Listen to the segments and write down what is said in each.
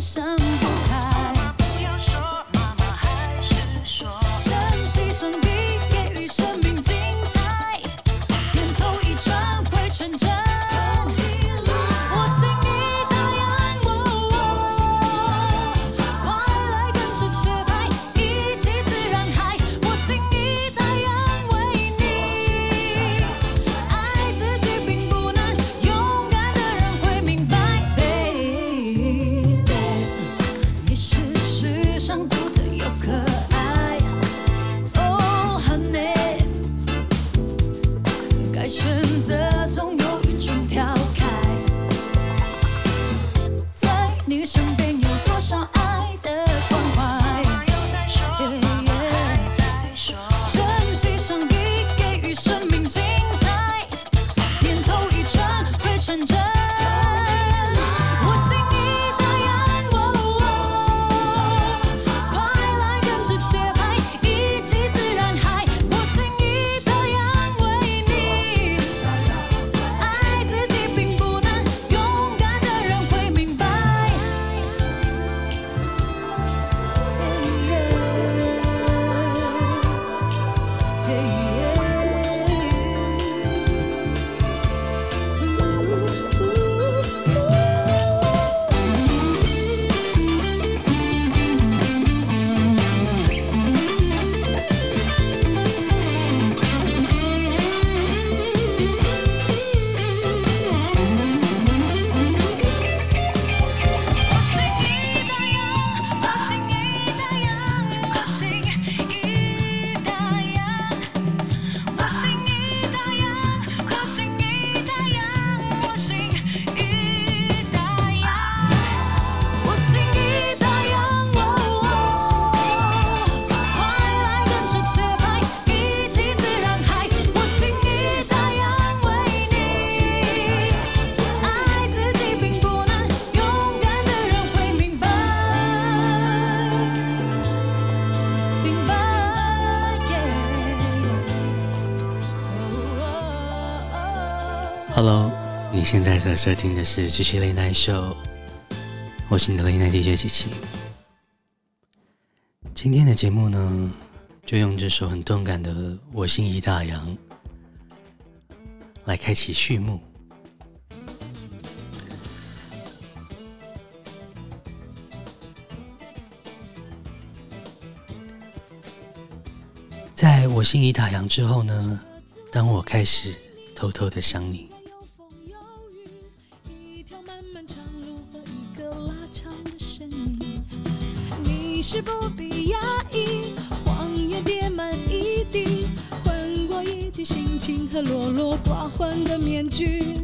some 现在所收听的是七七 Late Night Show，我是你的 Late Night DJ 七七。今天的节目呢，就用这首很动感的《我心已打烊》来开启序幕。在我心已打烊之后呢，当我开始偷偷的想你。和落落寡欢的面具。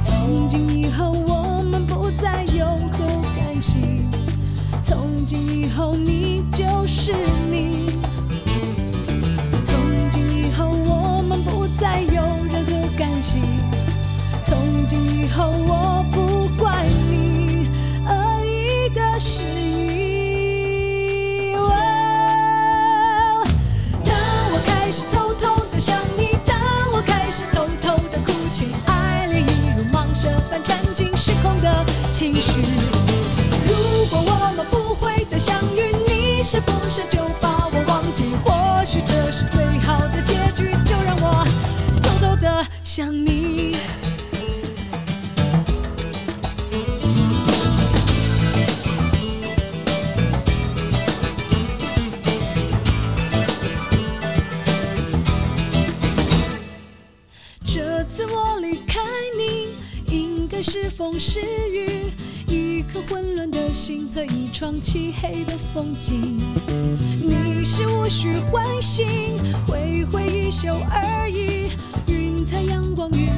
从今以后，我们不再有何干系。从今以后，你就是你。从今以后，我们不再有任何干系。从今以后，我不想你这次我离开你，应该是风是雨，一颗混乱的心和一窗漆黑的风景，你是无需唤醒，挥挥衣袖而已。看阳光雨。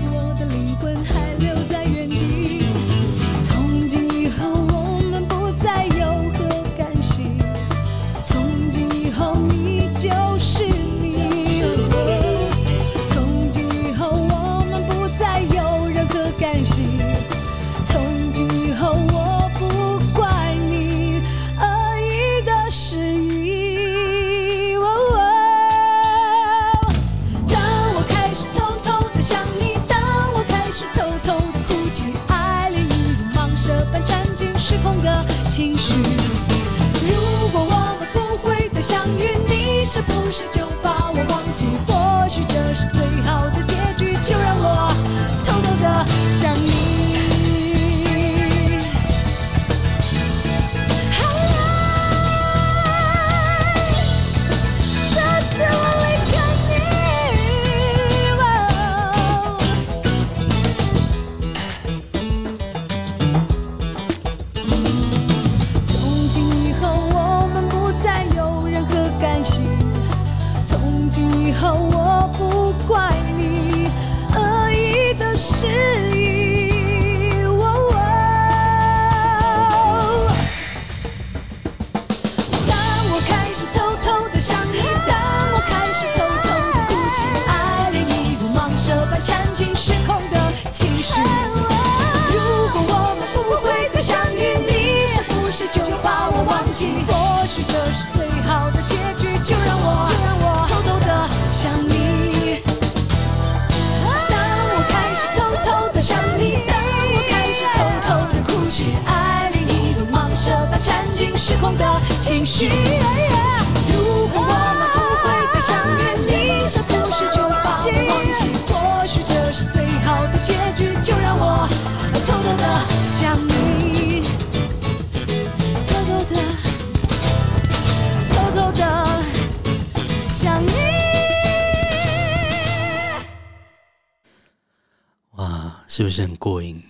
是不是很过瘾？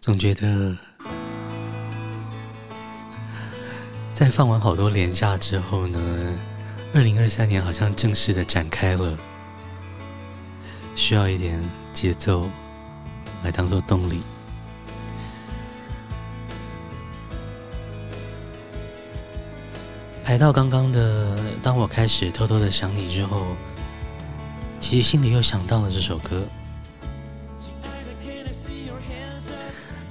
总觉得在放完好多年假之后呢二零二三年好像正式的展开了需要一点节奏来当做动力。排到刚刚的当我开始偷偷的想你之后其实心里又想到了这首歌。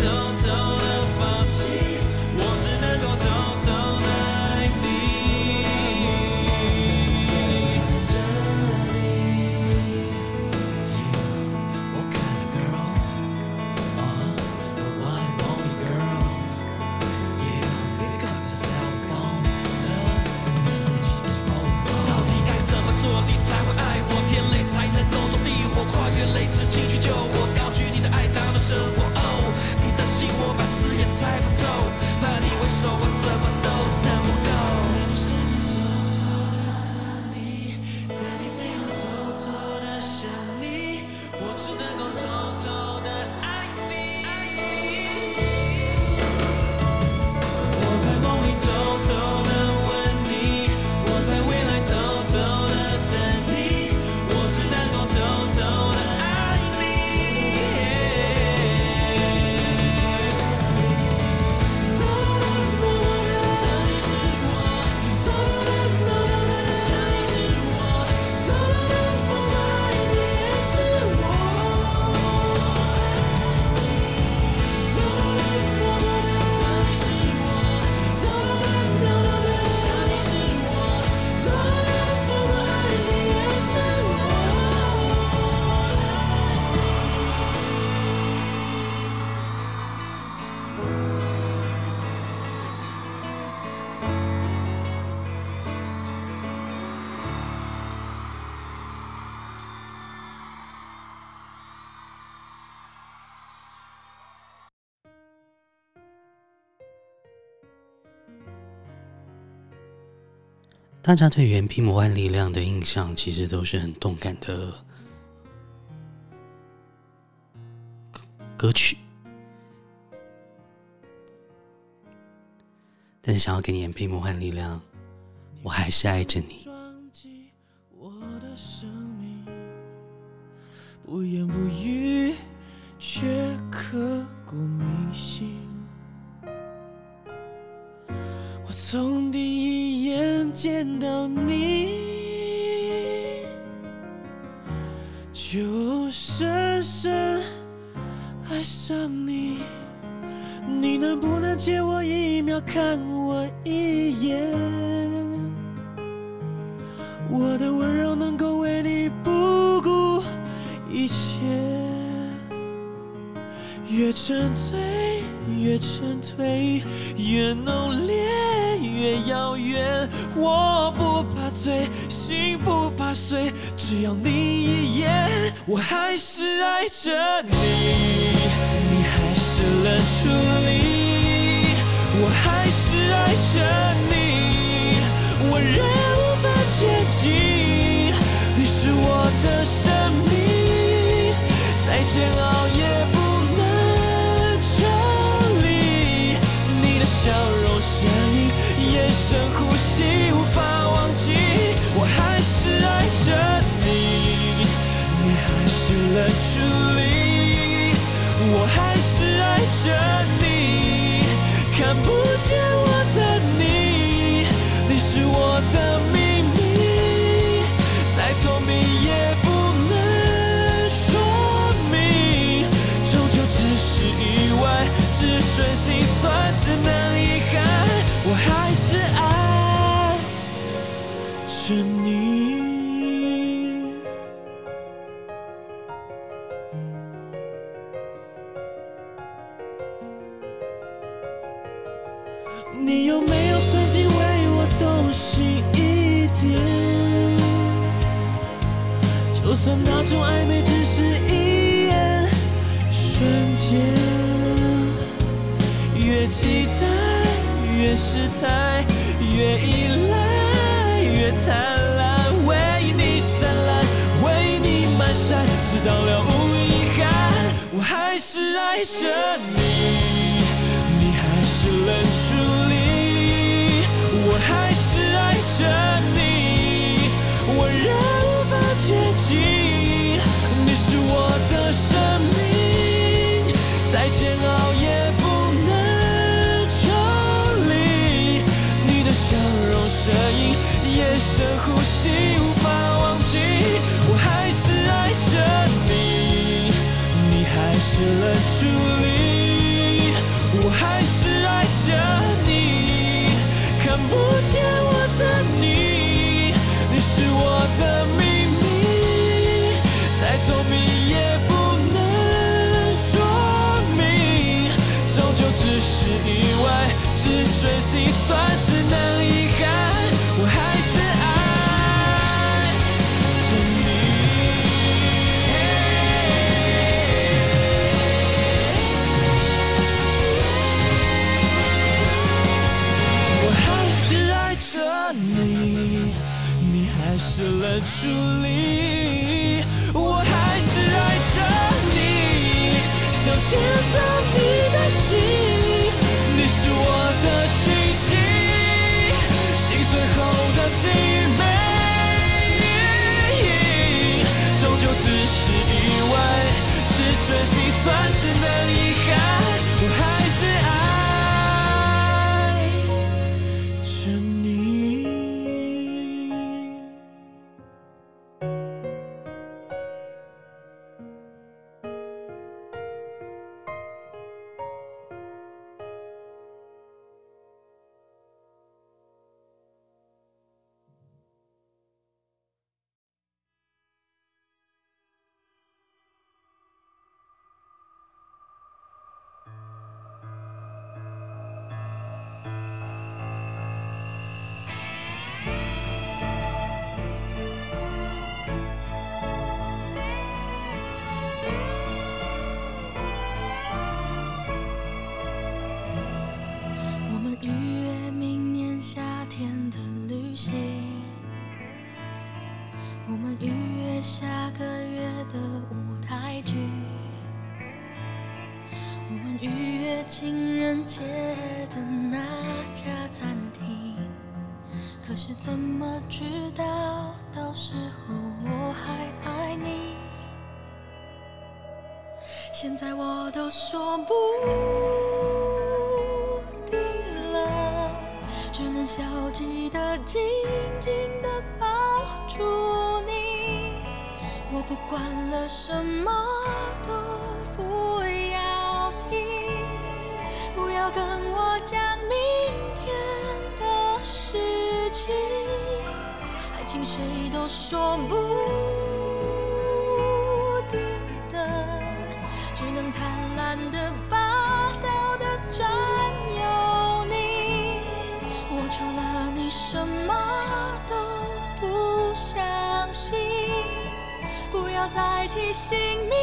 走走。大家对原皮魔幻力量的印象，其实都是很动感的歌曲。但是想要给你原皮魔幻力量，我还是爱着你。我的温柔能够为你不顾一切，越沉醉越沉醉，越浓烈越遥远。我不怕醉，心不怕碎，只要你一眼，我还是爱着你。你还是冷处理，我还是爱着你，我仍接近。你是我的生命，再煎熬也不能抽离。你的笑容、声音、眼神、呼吸，无法忘记。我还是爱着你，你还是冷处理，我还是。爱着心酸，算是情人节的那家餐厅，可是怎么知道到时候我还爱你？现在我都说不定了，只能消极的紧紧的抱住你。我不管了，什么都谁都说不定。的只能贪婪的霸道的占有你，我除了你什么都不相信，不要再提醒你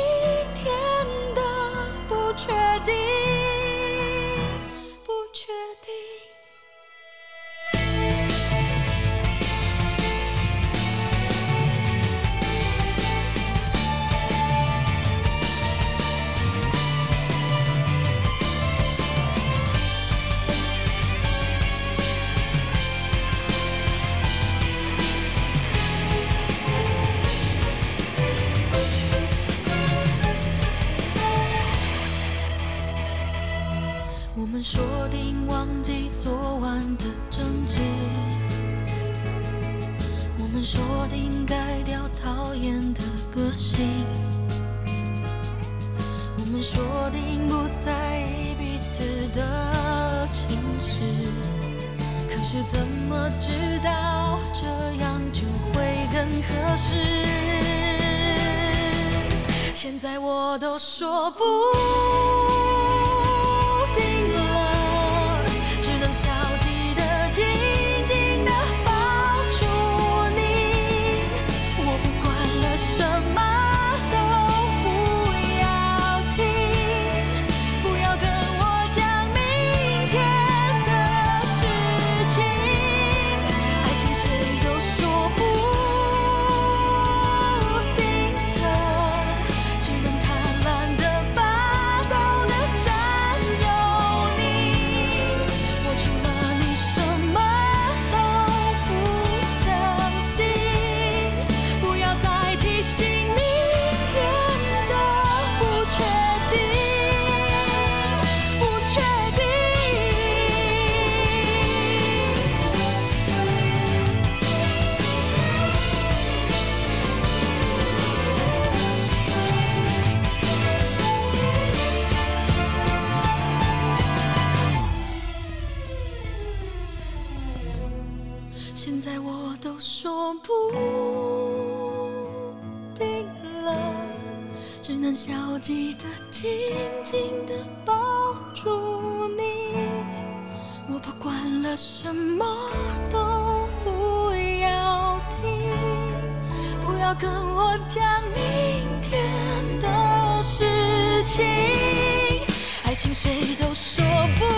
爱情谁都说不清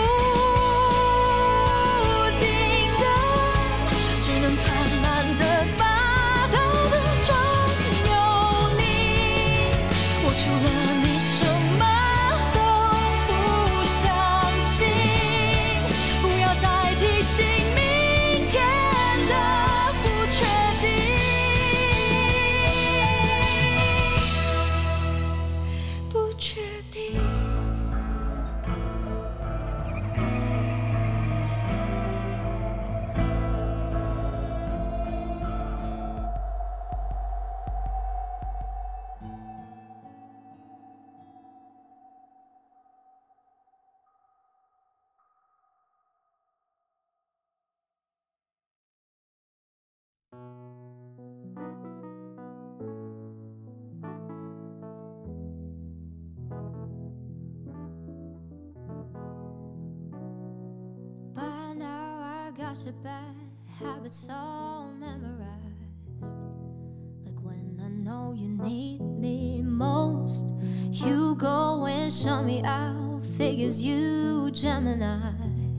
show me how Figures you, Gemini.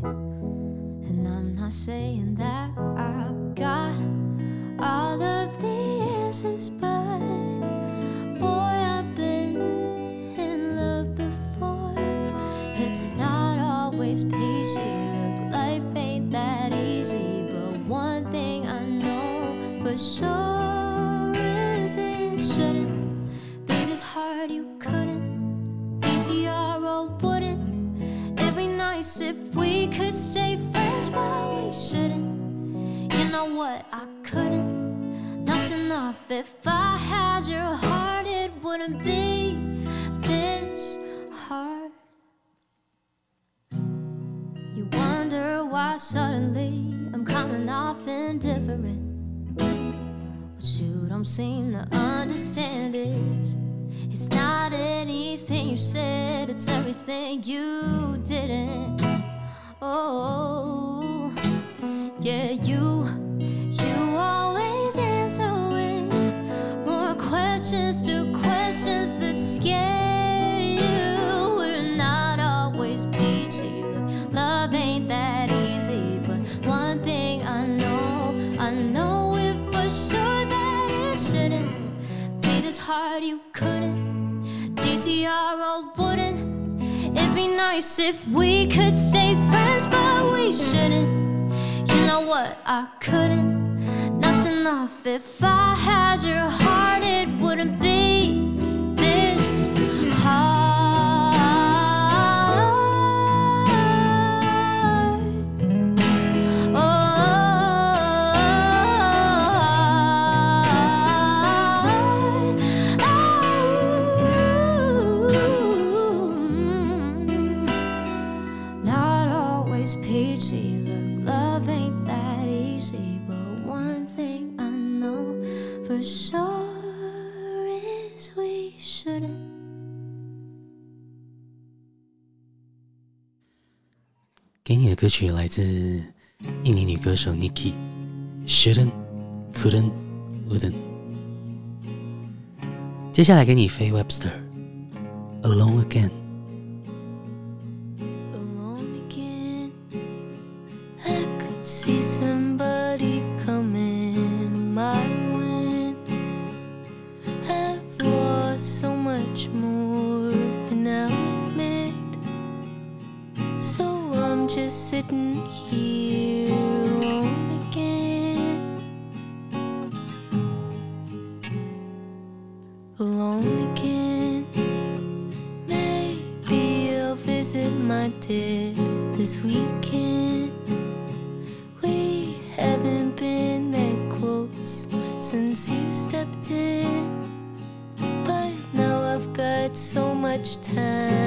And I'm not saying that I've got all of the answers, but. Couldn't. Wouldn't. It'd be nice if we could stay friends, but we shouldn't. You know what? I couldn't. Enough's enough. If I had your heart, it wouldn't be this hard. You wonder why suddenly I'm coming off indifferent. What you don't seem to understand is it's not anything you said, it's everything you didn't. Oh, yeah, you, you always answer with more questions to questions that scare you. We're not always peachy. Love ain't that easy, but one thing I know, I know it for sure that it shouldn't be this hard. You couldn't. DTRO wouldn't. It'd be nice if we could stay friends, but we shouldn't. You know what? I couldn't. Enough's enough. If I had your heart, it wouldn't be 歌曲来自印尼女歌手 Niki。Shouldn't, couldn't, wouldn't。接下来给你飞 Webster。Alone again。alone again. I could see some. Sitting here alone again. Alone again. Maybe I'll visit my dad this weekend. We haven't been that close since you stepped in. But now I've got so much time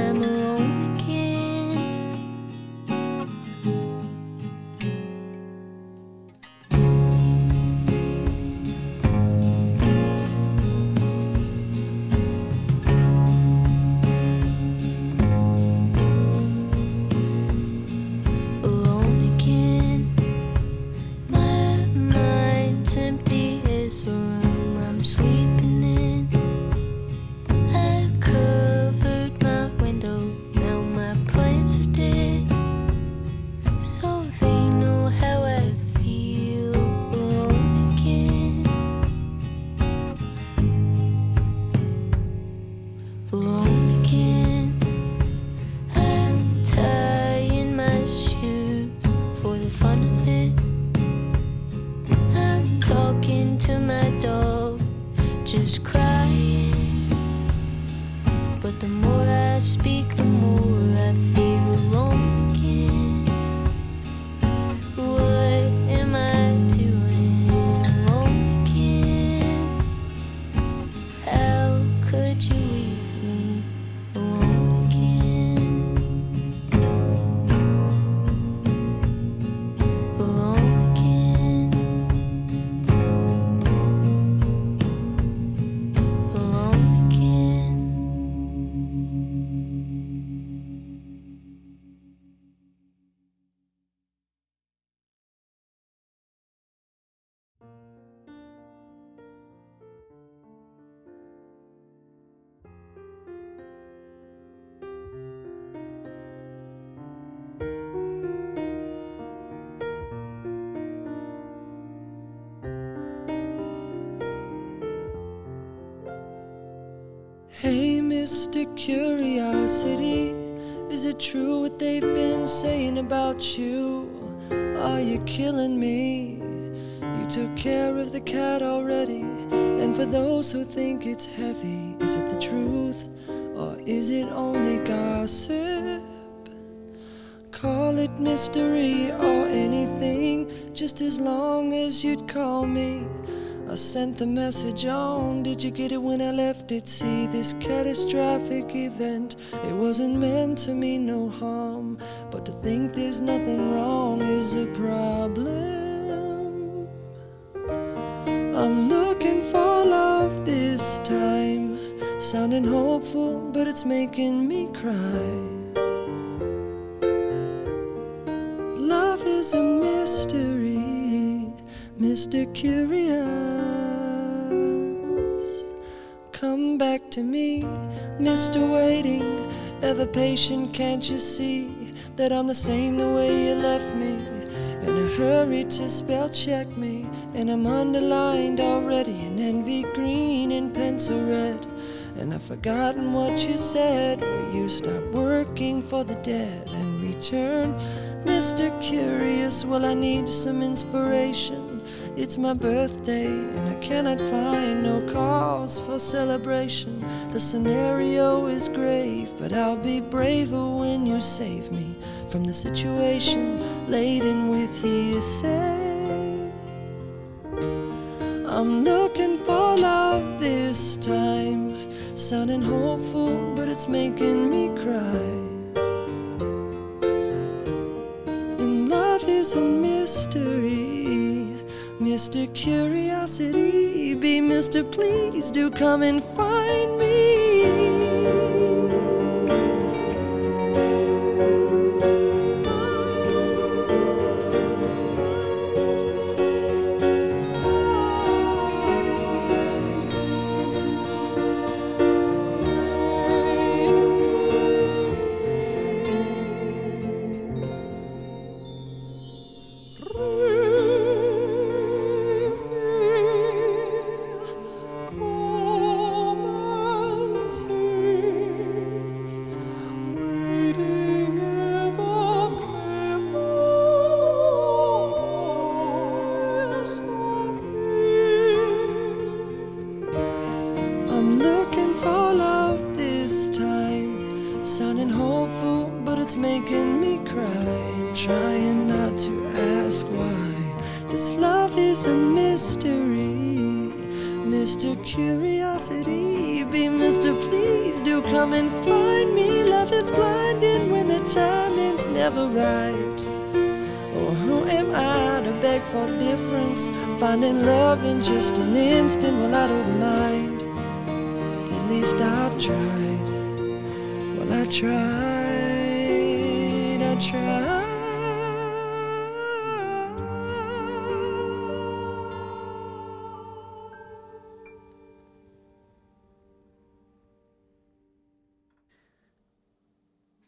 Mr. Curiosity, Is it true what they've been saying about you? Are you killing me? You took care of the cat already. And for those who think it's heavy, is it the truth or is it only gossip? Call it mystery or anything, just as long as you'd call me. I sent the message on. Did you get it when I left it? See, this catastrophic event, it wasn't meant to mean no harm. But to think there's nothing wrong is a problem. I'm looking for love this time, sounding hopeful, but it's making me cry. Love is a mystery, Mr. Curious. Come back to me, Mr. Waiting, ever patient, can't you see that I'm the same the way you left me? In a hurry to spell check me, and I'm underlined already in envy green and pencil red. And I've forgotten what you said. Will you stop working for the dead and return? Mr. Curious, well, I need some inspiration. It's my birthday, and I cannot find no cause for celebration. The scenario is grave, but I'll be braver when you save me from the situation laden with hearsay. I'm looking for love this time, sounding hopeful, but it's making me cry. And love is a mystery, Mr. Curiosity. Be Mr. Please do come and find right. Oh, who am I to beg for difference? Finding love in just an instant, well, I don't mind. At least I've tried. Well, I tried, I tried.《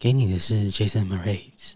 给你的是 Jason Mraz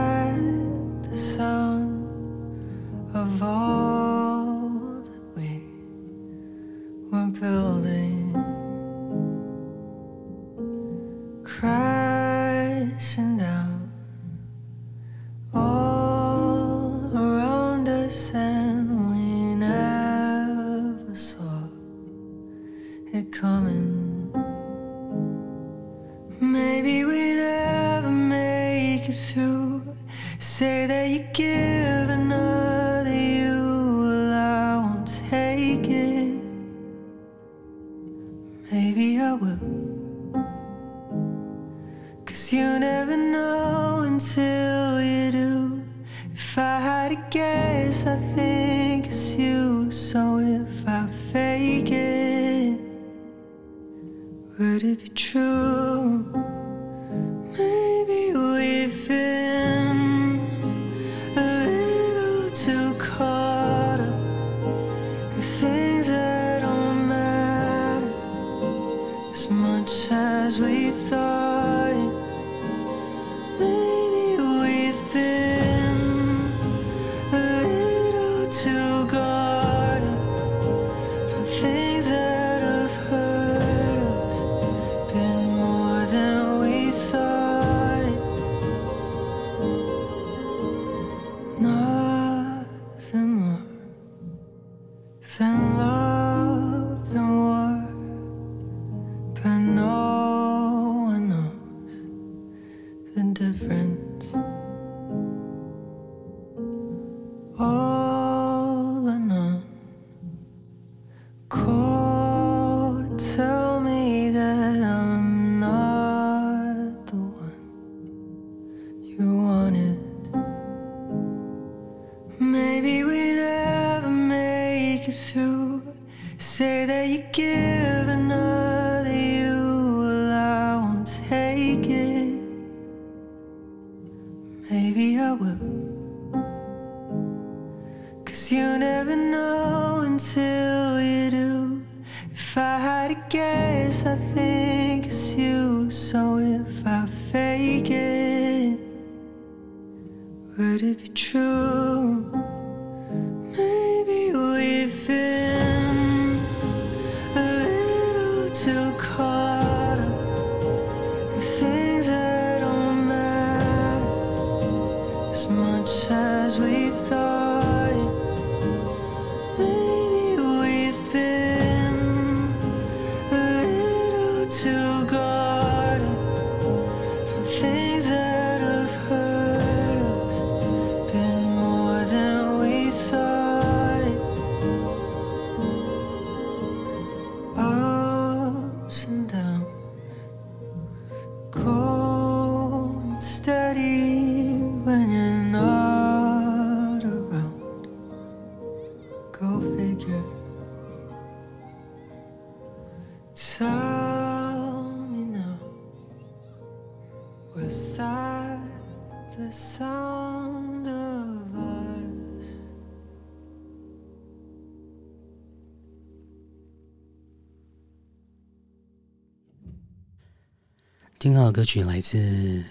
听到的歌曲来自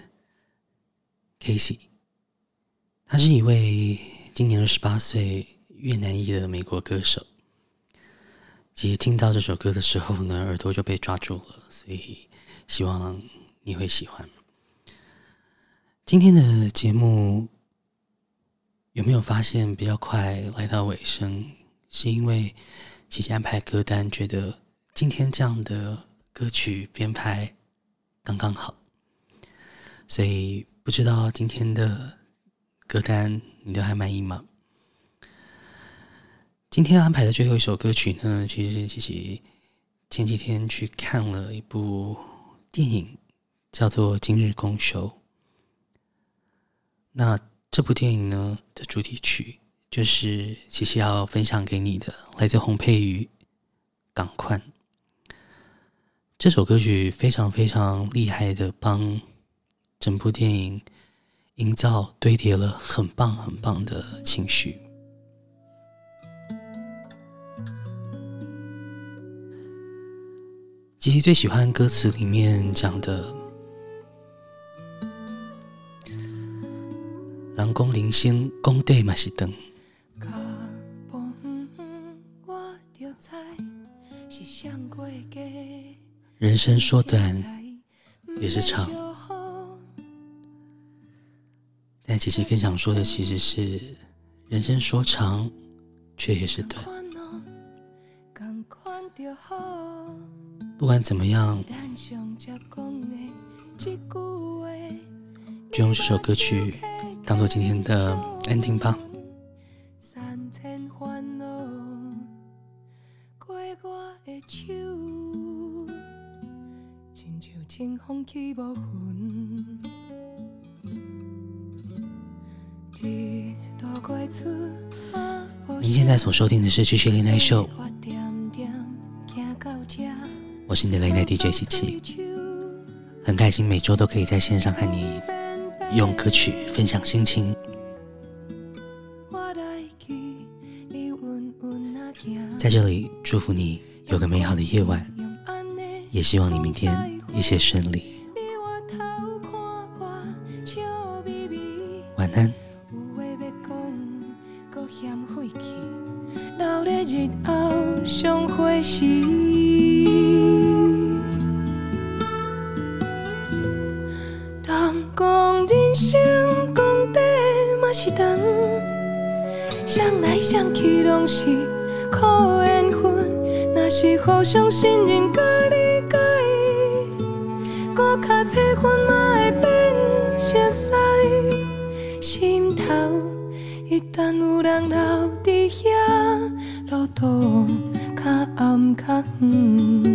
Casey，他是一位今年二十八岁越南裔的美国歌手。其实听到这首歌的时候呢，耳朵就被抓住了，所以希望你会喜欢。今天的节目有没有发现比较快来到尾声？是因为其实安排歌单，觉得今天这样的歌曲编排刚刚好，所以不知道今天的歌单你都还满意吗？今天安排的最后一首歌曲呢，其实是琪琪前几天去看了一部电影，叫做《今日公休》。那这部电影呢的主题曲，就是琪琪要分享给你的，来自洪佩瑜《港宽》。这首歌曲非常非常厉害的，帮整部电影营造堆叠了很棒很棒的情绪。琪琪最喜欢歌词里面讲的“人讲人生讲短嘛是长”，人生说短也是长，但姐姐更想说的其实是，人生说长却也是短。不管怎么样，就用这首歌曲当做今天的 ending 吧。您现在所收听的是《曲曲恋爱秀》。我是你的雷奈 DJ 琪琪，很开心每周都可以在线上和你用歌曲分享心情。在这里祝福你有个美好的夜晚，也希望你明天一切顺利。晚安。人讲人生讲短嘛是长，想来想去拢是苦缘分，若是互相信任甲理解，搁较册份嘛会变熟悉，心头一旦有人留伫遐，路途较暗较远。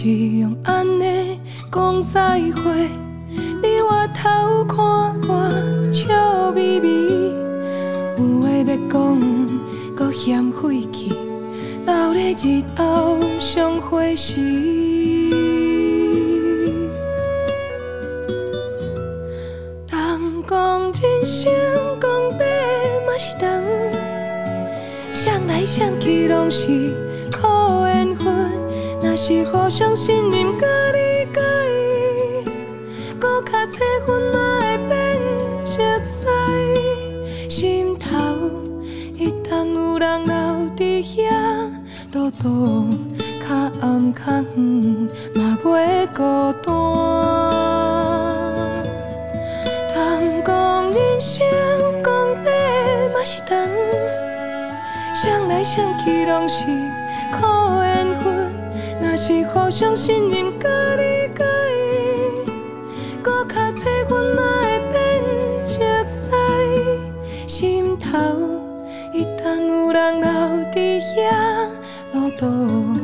是用安尼讲再会。你回头看我笑眯眯，有话要讲。搁嫌费气，留咧日后相会时。人讲人生讲短嘛是长，想来想去拢是。是互相信任甲理解，搁较册份嘛会变熟悉，心头。一旦有人留伫遐，路途较暗较远，嘛袂孤单。人讲人生讲短嘛是长，想来想去拢是。是互相信任甲理解，搁较册份嘛会变熟悉，心头。一旦有人留伫遐，路途